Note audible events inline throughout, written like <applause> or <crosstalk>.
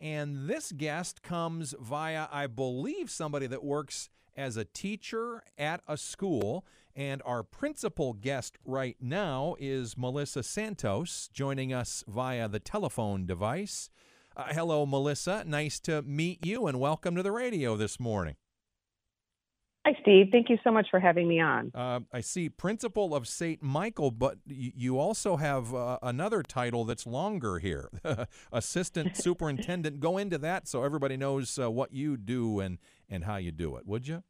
And this guest comes via, I believe, somebody that works as a teacher at a school. And our principal guest right now is Melissa Santos, joining us via the telephone device. Uh, hello, Melissa. Nice to meet you, and welcome to the radio this morning. Hi, Steve. Thank you so much for having me on. Uh, I see principal of St. Michael, but you also have uh, another title that's longer here <laughs> assistant <laughs> superintendent. Go into that so everybody knows uh, what you do and, and how you do it, would you?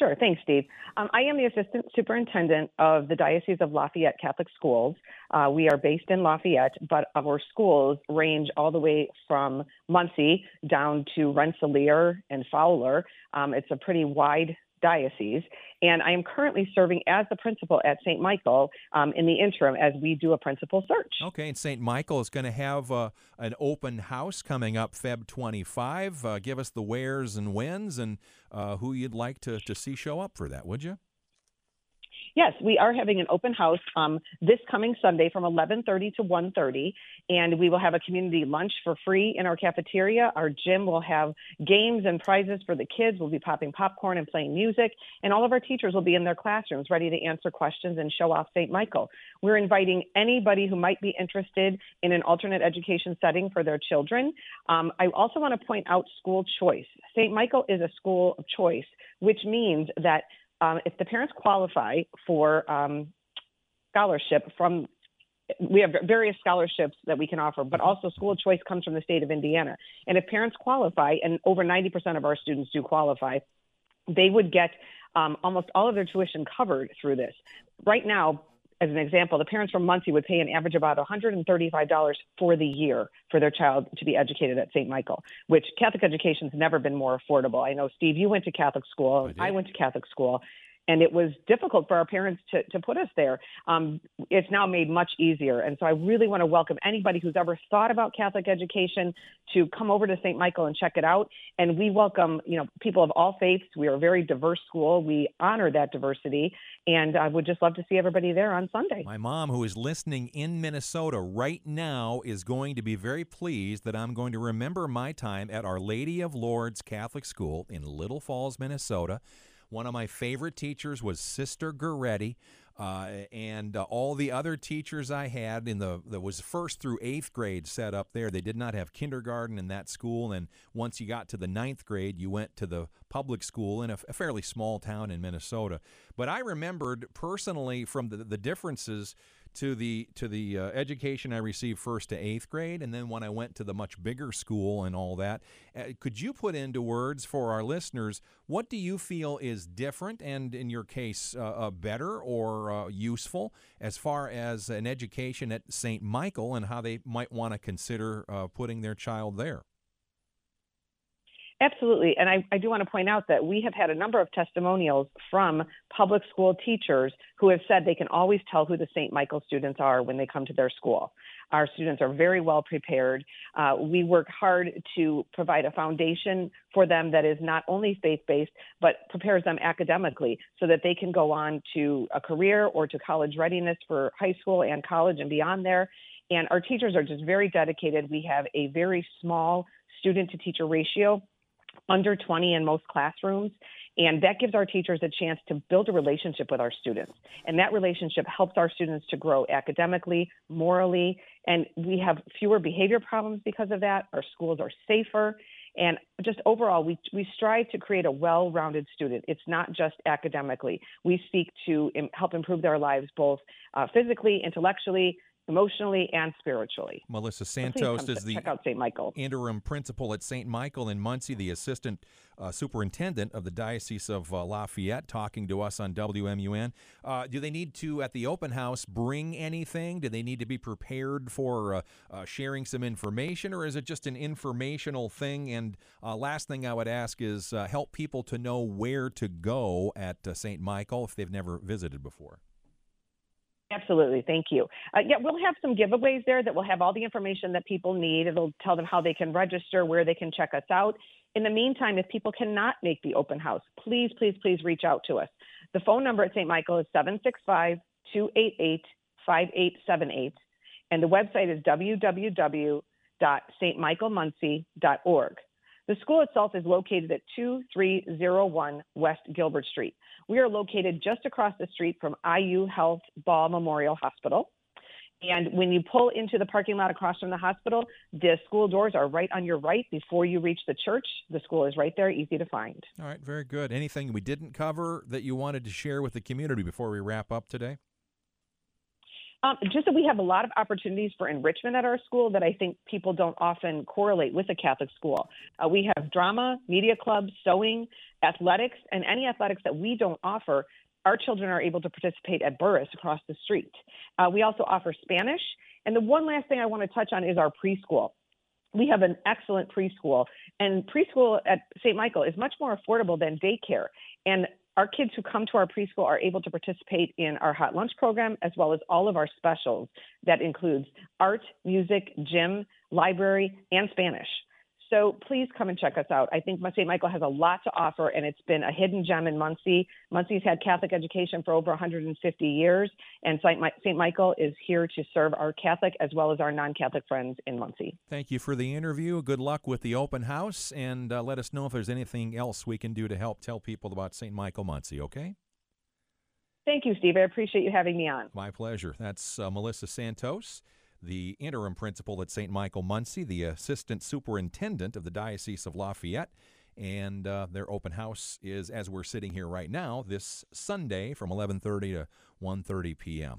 Sure. Thanks, Steve. Um, I am the assistant superintendent of the Diocese of Lafayette Catholic Schools. Uh, we are based in Lafayette, but our schools range all the way from Muncie down to Rensselaer and Fowler. Um, it's a pretty wide diocese. And I am currently serving as the principal at St. Michael um, in the interim as we do a principal search. Okay, and St. Michael is going to have uh, an open house coming up Feb 25. Uh, give us the wheres and whens and uh, who you'd like to, to see show up for that, would you? Yes, we are having an open house um, this coming Sunday from 11:30 to 1:30, and we will have a community lunch for free in our cafeteria. Our gym will have games and prizes for the kids. We'll be popping popcorn and playing music, and all of our teachers will be in their classrooms ready to answer questions and show off St. Michael. We're inviting anybody who might be interested in an alternate education setting for their children. Um, I also want to point out school choice. St. Michael is a school of choice, which means that um, if the parents qualify for um, scholarship from we have various scholarships that we can offer, but also school choice comes from the state of Indiana. And if parents qualify, and over 90% of our students do qualify, they would get um, almost all of their tuition covered through this. Right now, as an example, the parents from Muncie would pay an average of about $135 for the year for their child to be educated at St. Michael, which Catholic education has never been more affordable. I know, Steve, you went to Catholic school. I, I went to Catholic school and it was difficult for our parents to, to put us there. Um, it's now made much easier. And so I really want to welcome anybody who's ever thought about Catholic education to come over to St. Michael and check it out. And we welcome, you know, people of all faiths. We are a very diverse school. We honor that diversity. And I would just love to see everybody there on Sunday. My mom, who is listening in Minnesota right now, is going to be very pleased that I'm going to remember my time at Our Lady of Lourdes Catholic School in Little Falls, Minnesota. One of my favorite teachers was Sister Goretti. Uh, and uh, all the other teachers I had in the that was first through eighth grade set up there. They did not have kindergarten in that school, and once you got to the ninth grade, you went to the public school in a, a fairly small town in Minnesota. But I remembered personally from the, the differences to the to the uh, education I received first to eighth grade, and then when I went to the much bigger school and all that. Uh, could you put into words for our listeners what do you feel is different, and in your case, uh, uh better or uh, useful as far as an education at St. Michael, and how they might want to consider uh, putting their child there? Absolutely. And I, I, do want to point out that we have had a number of testimonials from public school teachers who have said they can always tell who the St. Michael students are when they come to their school. Our students are very well prepared. Uh, we work hard to provide a foundation for them that is not only faith based, but prepares them academically so that they can go on to a career or to college readiness for high school and college and beyond there. And our teachers are just very dedicated. We have a very small student to teacher ratio under 20 in most classrooms. And that gives our teachers a chance to build a relationship with our students. And that relationship helps our students to grow academically, morally, and we have fewer behavior problems because of that. Our schools are safer. And just overall, we, we strive to create a well rounded student. It's not just academically. We seek to help improve their lives both uh, physically, intellectually, emotionally and spiritually. Melissa Santos is the St. Michael. interim principal at St. Michael in Muncie, the assistant uh, superintendent of the Diocese of uh, Lafayette, talking to us on WMUN. Uh, do they need to, at the open house, bring anything? Do they need to be prepared for uh, uh, sharing some information, or is it just an informational thing? And uh, last thing I would ask is help people to know where to go at St. Michael if they've never visited before. Absolutely. Thank you. Uh, yeah, we'll have some giveaways there that will have all the information that people need. It'll tell them how they can register, where they can check us out. In the meantime, if people cannot make the open house, please, please, please reach out to us. The phone number at St. Michael is 765 288 5878, and the website is www www.stmichaelmuncie.org. The school itself is located at 2301 West Gilbert Street. We are located just across the street from IU Health Ball Memorial Hospital. And when you pull into the parking lot across from the hospital, the school doors are right on your right before you reach the church. The school is right there, easy to find. All right, very good. Anything we didn't cover that you wanted to share with the community before we wrap up today? Um, just that we have a lot of opportunities for enrichment at our school that I think people don't often correlate with a Catholic school. Uh, we have drama, media clubs, sewing, athletics, and any athletics that we don't offer. Our children are able to participate at Burris across the street. Uh, we also offer Spanish. And the one last thing I want to touch on is our preschool we have an excellent preschool and preschool at st michael is much more affordable than daycare and our kids who come to our preschool are able to participate in our hot lunch program as well as all of our specials that includes art, music, gym, library, and Spanish. So please come and check us out. I think St. Michael has a lot to offer, and it's been a hidden gem in Muncie. Muncie's had Catholic education for over 150 years, and St. Michael is here to serve our Catholic as well as our non Catholic friends in Muncie. Thank you for the interview. Good luck with the open house, and uh, let us know if there's anything else we can do to help tell people about St. Michael Muncie, okay? Thank you, Steve. I appreciate you having me on. My pleasure. That's uh, Melissa Santos the interim principal at St. Michael Muncie, the assistant superintendent of the Diocese of Lafayette. And uh, their open house is, as we're sitting here right now, this Sunday from 11:30 to 1:30 p.m.